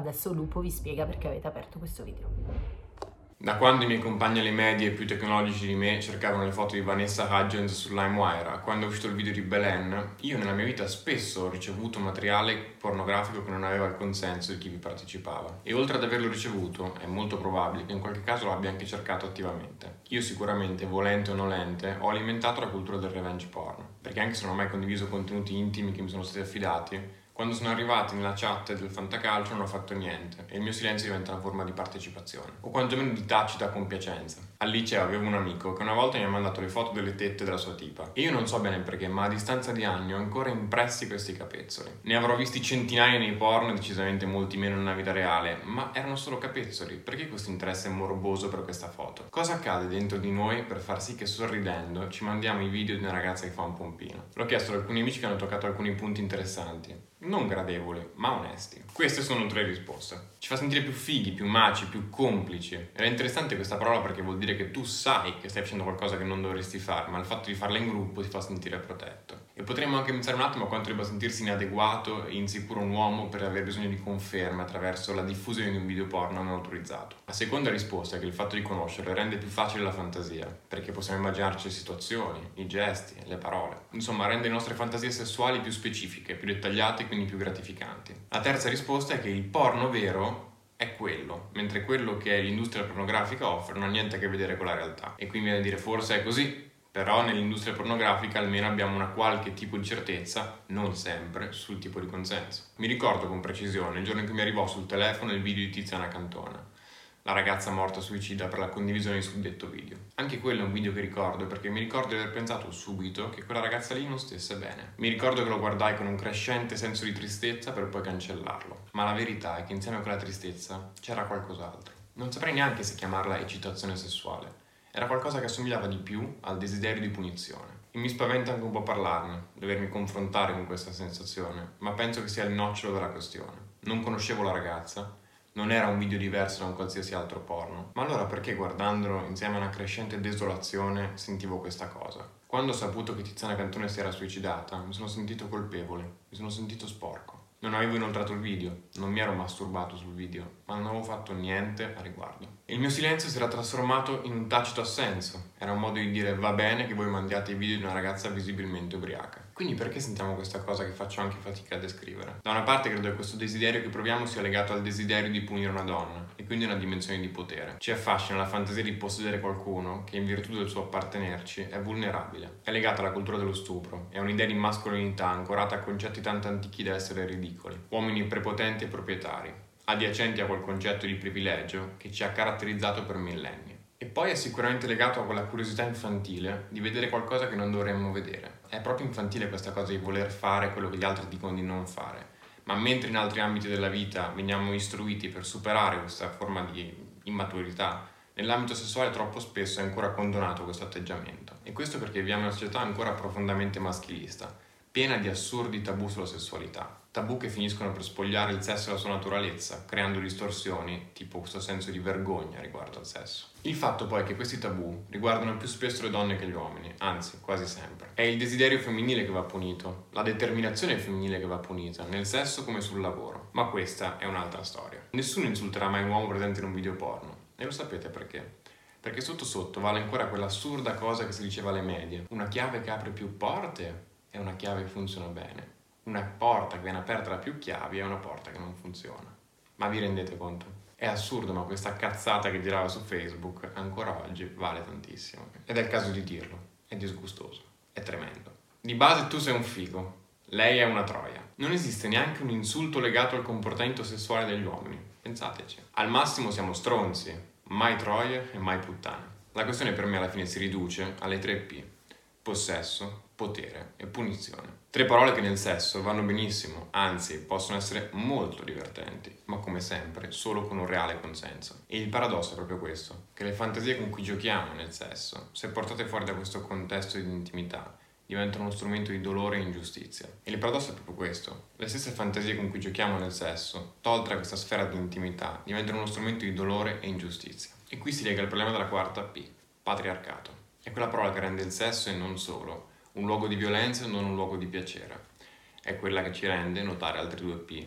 adesso Lupo vi spiega perché avete aperto questo video. Da quando i miei compagni alle medie più tecnologici di me cercavano le foto di Vanessa Hudgens su LimeWire, quando è uscito il video di Belen, io nella mia vita spesso ho ricevuto materiale pornografico che non aveva il consenso di chi vi partecipava. E oltre ad averlo ricevuto, è molto probabile che in qualche caso lo abbia anche cercato attivamente. Io sicuramente, volente o nolente, ho alimentato la cultura del revenge porn, perché anche se non ho mai condiviso contenuti intimi che mi sono stati affidati, quando sono arrivati nella chat del fantacalcio non ho fatto niente e il mio silenzio diventa una forma di partecipazione, o quantomeno di tacita compiacenza. Al liceo avevo un amico che una volta mi ha mandato le foto delle tette della sua tipa e io non so bene perché, ma a distanza di anni ho ancora impressi questi capezzoli. Ne avrò visti centinaia nei porno, decisamente molti meno nella vita reale, ma erano solo capezzoli. Perché questo interesse morboso per questa foto? Cosa accade dentro di noi per far sì che sorridendo ci mandiamo i video di una ragazza che fa un pompino? L'ho chiesto ad alcuni amici che hanno toccato alcuni punti interessanti non gradevoli, ma onesti. Queste sono tre risposte. Ci fa sentire più fighi, più maci, più complici. È interessante questa parola perché vuol dire che tu sai che stai facendo qualcosa che non dovresti fare, ma il fatto di farla in gruppo ti fa sentire protetto. E potremmo anche pensare un attimo a quanto debba sentirsi inadeguato e insicuro un uomo per aver bisogno di conferme attraverso la diffusione di un video porno non autorizzato. La seconda risposta è che il fatto di conoscerlo rende più facile la fantasia, perché possiamo immaginarci le situazioni, i gesti, le parole. Insomma, rende le nostre fantasie sessuali più specifiche, più dettagliate e quindi più gratificanti. La terza risposta è che il porno vero è quello, mentre quello che l'industria pornografica offre non ha niente a che vedere con la realtà. E qui viene a dire forse è così, però nell'industria pornografica almeno abbiamo una qualche tipo di certezza, non sempre, sul tipo di consenso. Mi ricordo con precisione il giorno in cui mi arrivò sul telefono il video di Tiziana Cantona, la ragazza morta suicida per la condivisione di suddetto video. Anche quello è un video che ricordo perché mi ricordo di aver pensato subito che quella ragazza lì non stesse bene. Mi ricordo che lo guardai con un crescente senso di tristezza per poi cancellarlo. Ma la verità è che insieme a quella tristezza c'era qualcos'altro. Non saprei neanche se chiamarla eccitazione sessuale era qualcosa che assomigliava di più al desiderio di punizione. E mi spaventa anche un po' parlarne, dovermi confrontare con questa sensazione, ma penso che sia il nocciolo della questione. Non conoscevo la ragazza, non era un video diverso da un qualsiasi altro porno, ma allora perché guardandolo insieme a una crescente desolazione sentivo questa cosa? Quando ho saputo che Tiziana Cantone si era suicidata, mi sono sentito colpevole, mi sono sentito sporco. Non avevo inoltrato il video, non mi ero masturbato sul video, ma non avevo fatto niente a riguardo. Il mio silenzio si era trasformato in un tacito assenso. Era un modo di dire va bene che voi mandiate i video di una ragazza visibilmente ubriaca. Quindi perché sentiamo questa cosa che faccio anche fatica a descrivere? Da una parte credo che questo desiderio che proviamo sia legato al desiderio di punire una donna e quindi una dimensione di potere. Ci affascina la fantasia di possedere qualcuno che in virtù del suo appartenerci è vulnerabile. È legata alla cultura dello stupro, è un'idea di mascolinità ancorata a concetti tanto antichi da essere ridicoli. Uomini prepotenti e proprietari adiacenti a quel concetto di privilegio che ci ha caratterizzato per millenni. E poi è sicuramente legato a quella curiosità infantile di vedere qualcosa che non dovremmo vedere. È proprio infantile questa cosa di voler fare quello che gli altri dicono di non fare. Ma mentre in altri ambiti della vita veniamo istruiti per superare questa forma di immaturità, nell'ambito sessuale troppo spesso è ancora condonato questo atteggiamento. E questo perché viviamo in una società ancora profondamente maschilista, piena di assurdi tabù sulla sessualità tabù che finiscono per spogliare il sesso dalla sua naturalezza, creando distorsioni, tipo questo senso di vergogna riguardo al sesso. Il fatto poi è che questi tabù riguardano più spesso le donne che gli uomini, anzi quasi sempre. È il desiderio femminile che va punito, la determinazione femminile che va punita, nel sesso come sul lavoro. Ma questa è un'altra storia. Nessuno insulterà mai un uomo presente in un video porno. E lo sapete perché? Perché sotto sotto vale ancora quell'assurda cosa che si diceva alle medie. Una chiave che apre più porte è una chiave che funziona bene una porta che viene aperta da più chiavi è una porta che non funziona. Ma vi rendete conto? È assurdo, ma questa cazzata che girava su Facebook ancora oggi vale tantissimo. Ed è il caso di dirlo. È disgustoso. È tremendo. Di base tu sei un figo. Lei è una troia. Non esiste neanche un insulto legato al comportamento sessuale degli uomini. Pensateci. Al massimo siamo stronzi, mai troie e mai puttane. La questione per me alla fine si riduce alle tre P. possesso, potere e punizione. Tre parole che nel sesso vanno benissimo, anzi possono essere molto divertenti, ma come sempre solo con un reale consenso. E il paradosso è proprio questo, che le fantasie con cui giochiamo nel sesso, se portate fuori da questo contesto di intimità, diventano uno strumento di dolore e ingiustizia. E il paradosso è proprio questo. Le stesse fantasie con cui giochiamo nel sesso, tolte questa sfera di intimità, diventano uno strumento di dolore e ingiustizia. E qui si lega il problema della quarta P, patriarcato. È quella parola che rende il sesso e non solo un luogo di violenza e non un luogo di piacere. È quella che ci rende, notare altri due P,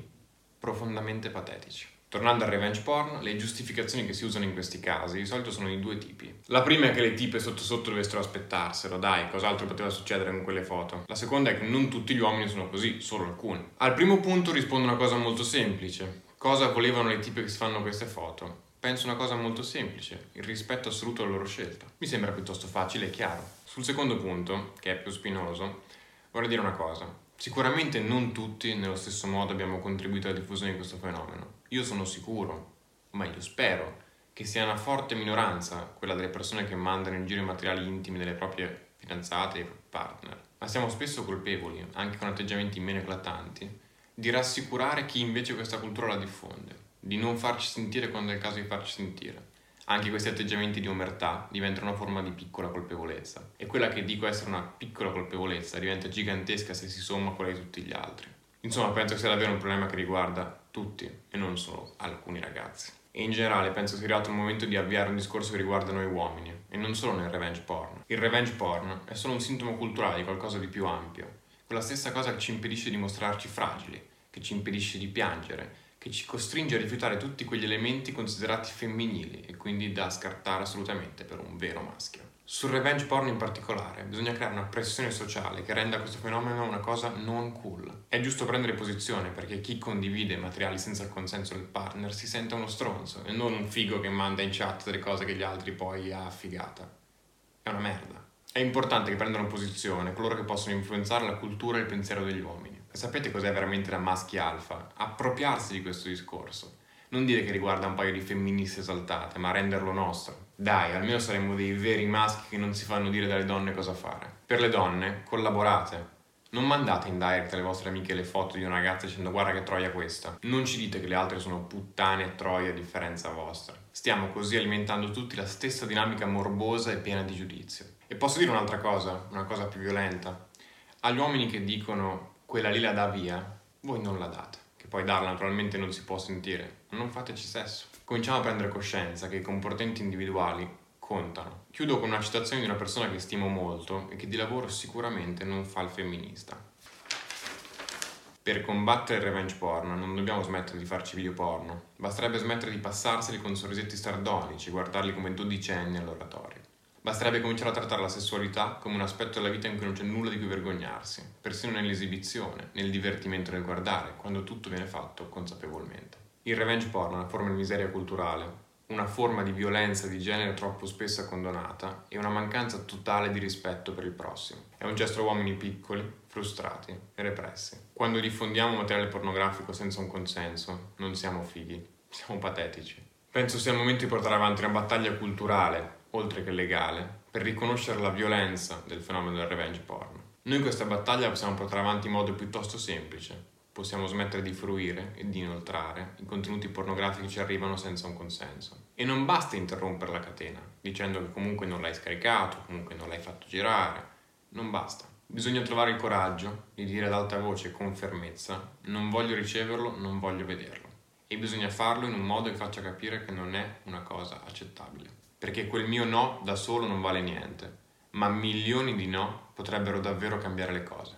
profondamente patetici. Tornando al revenge porn, le giustificazioni che si usano in questi casi di solito sono di due tipi. La prima è che le tipe sotto sotto dovessero aspettarselo, dai, cos'altro poteva succedere con quelle foto. La seconda è che non tutti gli uomini sono così, solo alcuni. Al primo punto rispondo una cosa molto semplice. Cosa volevano le tipe che si fanno queste foto? Penso una cosa molto semplice, il rispetto assoluto alla loro scelta. Mi sembra piuttosto facile e chiaro. Sul secondo punto, che è più spinoso, vorrei dire una cosa. Sicuramente non tutti nello stesso modo abbiamo contribuito alla diffusione di questo fenomeno. Io sono sicuro, o meglio spero, che sia una forte minoranza quella delle persone che mandano in giro i materiali intimi delle proprie fidanzate e partner. Ma siamo spesso colpevoli, anche con atteggiamenti meno eclatanti, di rassicurare chi invece questa cultura la diffonde, di non farci sentire quando è il caso di farci sentire anche questi atteggiamenti di omertà diventano una forma di piccola colpevolezza e quella che dico essere una piccola colpevolezza diventa gigantesca se si somma quella di tutti gli altri. Insomma, penso sia davvero un problema che riguarda tutti e non solo alcuni ragazzi. E in generale penso sia arrivato il momento di avviare un discorso che riguarda noi uomini e non solo nel revenge porn. Il revenge porn è solo un sintomo culturale di qualcosa di più ampio, quella stessa cosa che ci impedisce di mostrarci fragili, che ci impedisce di piangere, che ci costringe a rifiutare tutti quegli elementi considerati femminili e quindi da scartare assolutamente per un vero maschio. Sul revenge porn in particolare bisogna creare una pressione sociale che renda questo fenomeno una cosa non cool. È giusto prendere posizione perché chi condivide materiali senza il consenso del partner si sente uno stronzo e non un figo che manda in chat delle cose che gli altri poi ha affigata. È una merda. È importante che prendano posizione coloro che possono influenzare la cultura e il pensiero degli uomini. Sapete cos'è veramente la maschi alfa? Appropriarsi di questo discorso. Non dire che riguarda un paio di femministe esaltate, ma renderlo nostro. Dai, almeno saremmo dei veri maschi che non si fanno dire dalle donne cosa fare. Per le donne, collaborate. Non mandate in direct alle vostre amiche le foto di una ragazza dicendo guarda che troia questa. Non ci dite che le altre sono puttane e troie a differenza vostra. Stiamo così alimentando tutti la stessa dinamica morbosa e piena di giudizio. E posso dire un'altra cosa, una cosa più violenta. Agli uomini che dicono quella lì la dà via, voi non la date. Che poi darla naturalmente non si può sentire, non fateci sesso. Cominciamo a prendere coscienza che i comportamenti individuali contano. Chiudo con una citazione di una persona che stimo molto e che di lavoro sicuramente non fa il femminista. Per combattere il revenge porn non dobbiamo smettere di farci video porno, basterebbe smettere di passarseli con sorrisetti sardonici, guardarli come dodicenni all'oratorio. Basterebbe cominciare a trattare la sessualità come un aspetto della vita in cui non c'è nulla di cui vergognarsi, persino nell'esibizione, nel divertimento nel guardare, quando tutto viene fatto consapevolmente. Il revenge porn è una forma di miseria culturale, una forma di violenza di genere troppo spesso condonata e una mancanza totale di rispetto per il prossimo. È un gesto a uomini piccoli, frustrati e repressi. Quando diffondiamo materiale pornografico senza un consenso, non siamo fighi, siamo patetici. Penso sia il momento di portare avanti una battaglia culturale oltre che legale, per riconoscere la violenza del fenomeno del revenge porn. Noi questa battaglia possiamo portare avanti in modo piuttosto semplice. Possiamo smettere di fruire e di inoltrare i contenuti pornografici che ci arrivano senza un consenso. E non basta interrompere la catena, dicendo che comunque non l'hai scaricato, comunque non l'hai fatto girare. Non basta. Bisogna trovare il coraggio di dire ad alta voce con fermezza non voglio riceverlo, non voglio vederlo. E bisogna farlo in un modo che faccia capire che non è una cosa accettabile perché quel mio no da solo non vale niente, ma milioni di no potrebbero davvero cambiare le cose.